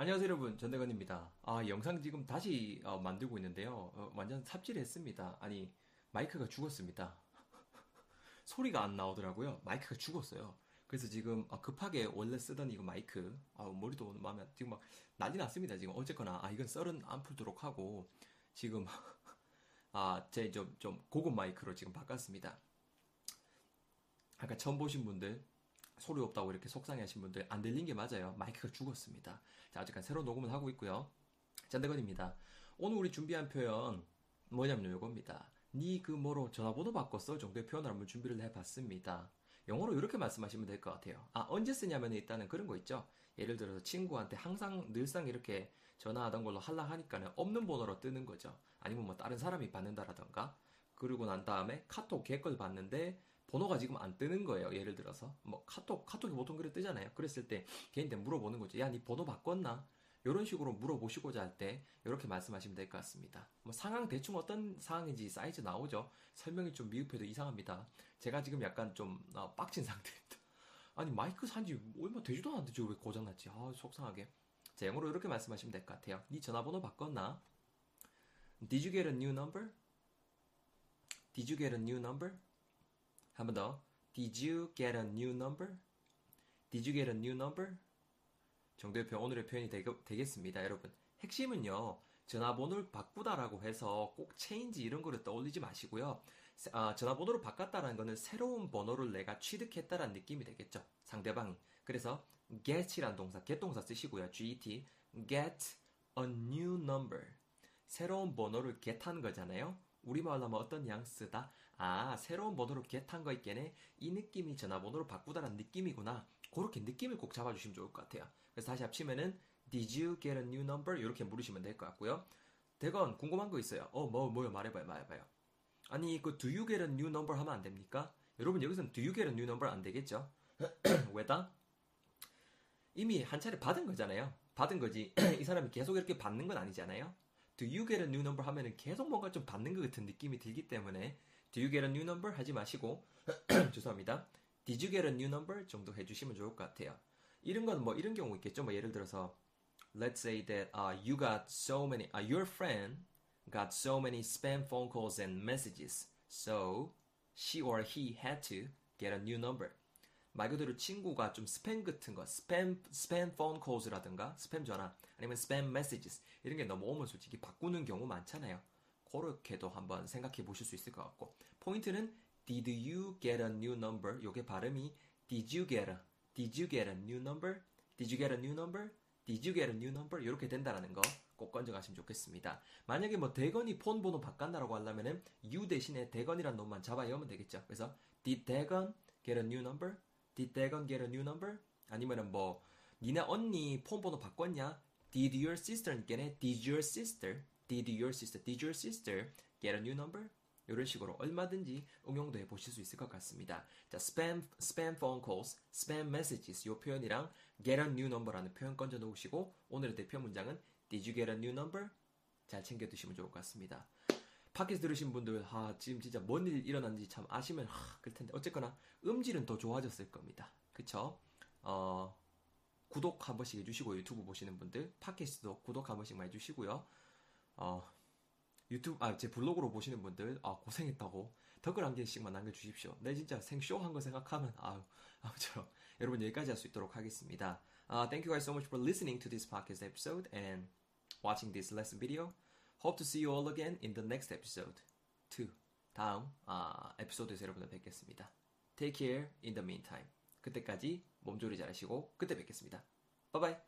안녕하세요 여러분 전대건입니다. 아 영상 지금 다시 어, 만들고 있는데요. 어, 완전 삽질했습니다. 아니 마이크가 죽었습니다. 소리가 안 나오더라고요. 마이크가 죽었어요. 그래서 지금 아, 급하게 원래 쓰던 이거 마이크 아, 머리도 오늘 마음에 안- 지금 막 난리 났습니다. 지금 어쨌거나 아 이건 썰은 안 풀도록 하고 지금 아제 좀 좀 고급 마이크로 지금 바꿨습니다. 아까 처음 보신 분들 소리 없다고 이렇게 속상해하신 분들 안 들린 게 맞아요. 마이크가 죽었습니다. 자, 어쨌든 새로 녹음을 하고 있고요. 잔대건입니다. 오늘 우리 준비한 표현 뭐냐면 요겁니다. 니 그 뭐로 전화번호 바꿨어 정도의 표현을 한번 준비를 해봤습니다. 영어로 이렇게 말씀하시면 될 것 같아요. 아, 언제 쓰냐면 일단은 그런 거 있죠. 예를 들어서 친구한테 항상 늘상 이렇게 전화하던 걸로 할라 하니까는 없는 번호로 뜨는 거죠. 아니면 뭐 다른 사람이 받는다라던가. 그러고 난 다음에 카톡 걔걸 봤는데 번호가 지금 안 뜨는 거예요. 예를 들어서 뭐 카톡 카톡이 보통 그래 뜨잖아요. 그랬을 때 걔한테 물어보는 거죠. 야, 니 번호 바꿨나? 이런 식으로 물어보시고자 할 때 이렇게 말씀하시면 될 것 같습니다. 뭐 상황 대충 어떤 상황인지 사이즈 나오죠. 설명이 좀 미흡해도 이상합니다. 제가 지금 약간 좀 어, 빡친 상태입니다. 아니 마이크 산지 얼마 되지도 않았는데 왜 고장났지? 아 속상하게. 자 영어로 이렇게 말씀하시면 될 것 같아요. 니 전화번호 바꿨나? Did you get a new number? Did you get a new number? 한 번 더. Did you get a new number? Did you get a new number? 정도의 오늘의 표현이 되겠습니다 여러분. 핵심은요, 전화번호를 바꾸다라고 해서 꼭 체인지 이런 거를 떠올리지 마시고요. 세- 아, 전화번호를 바꿨다라는 거는 새로운 번호를 내가 취득했다라는 느낌이 되겠죠. 상대방이. 그래서 get이란 동사, get 동사 쓰시고요. get, get a new number. 새로운 번호를 get한 거잖아요. 우리말로 하면 어떤 뉘앙스다? 아, 새로운 번호로 get한 거 있겠네? 이 느낌이 전화번호를 바꾸다라는 느낌이구나. 그렇게 느낌을 꼭 잡아주시면 좋을 것 같아요. 그래서 다시 합치면은 Did you get a new number? 이렇게 물으시면 될 것 같고요. 대건 궁금한 거 있어요. 어, 뭐, 뭐요? 말해봐요, 말해봐요. 아니, 그 Do you get a new number 하면 안 됩니까? 여러분, 여기서는 Do you get a new number 안 되겠죠? 왜다? 이미 한 차례 받은 거잖아요. 받은 거지. 이 사람이 계속 이렇게 받는 건 아니잖아요. Do you get a new number 하면은 계속 뭔가 좀 받는 것 같은 느낌이 들기 때문에 Do you get a new number 하지 마시고 죄송합니다. Did you get a new number 정도 해주시면 좋을 것 같아요. 이런 건 뭐 이런 경우 있겠죠. 뭐 예를 들어서 Let's say that uh, you got so many, uh, your friend got so many spam phone calls and messages, so she or he had to get a new number. 말 그대로 친구가 좀 스팸 같은 거, 스팸, 스팸 폰 콜즈라든가, 스팸 전화, 아니면 스팸 메시지스, 이런 게 넘어오면 솔직히 바꾸는 경우 많잖아요. 그렇게도 한번 생각해 보실 수 있을 것 같고. 포인트는, did you get a new number? 요게 발음이, did you get a, did you get a new number? Did you get a new number? Did you get a new number? 이렇게 된다라는 거 꼭 건져가시면 좋겠습니다. 만약에 뭐 대건이 폰 번호 바꾼다라고 하려면은 you 대신에 대건이란 놈만 잡아 외우면 되겠죠. 그래서 did 대건 get a new number? Did 대건 get a new number? 아니면은 뭐 니네 언니 폰 번호 바꿨냐? Did your sister get Did your sister? Did your sister? Did your sister get a new number? 이런 식으로 얼마든지 응용도 해 보실 수 있을 것 같습니다. 자, spam, spam phone calls, spam messages 이 표현이랑 get a new number라는 표현 건져 놓으시고 오늘의 대표 문장은 Did you get a new number? 잘 챙겨 두시면 좋을 것 같습니다. 팟캐스트 들으신 분들, 아, 지금 진짜 뭔 일 일어났는지 참 아시면, 하, 그럴 텐데. 어쨌거나, 음질은 더 좋아졌을 겁니다. 그쵸? 어, 구독 한 번씩 해주시고, 유튜브 보시는 분들, 팟캐스트도 구독 한 번씩 많이 해주시고요. 어, 유튜브, 아, 제 블로그로 보시는 분들, 아, 고생했다고 댓글 한 개씩만 남겨주십시오. 내 진짜 생쇼 한 거 생각하면, 아유, 아무쪼록 여러분 여기까지 할 수 있도록 하겠습니다. Uh, thank you guys so much for listening to this podcast episode and watching this lesson video. Hope to see you all again in the next episode. 2. 다음, 아, 에피소드에서 여러분을 뵙겠습니다. Take care in the meantime. 그때까지 몸조리 잘하시고, 그때 뵙겠습니다. Bye bye!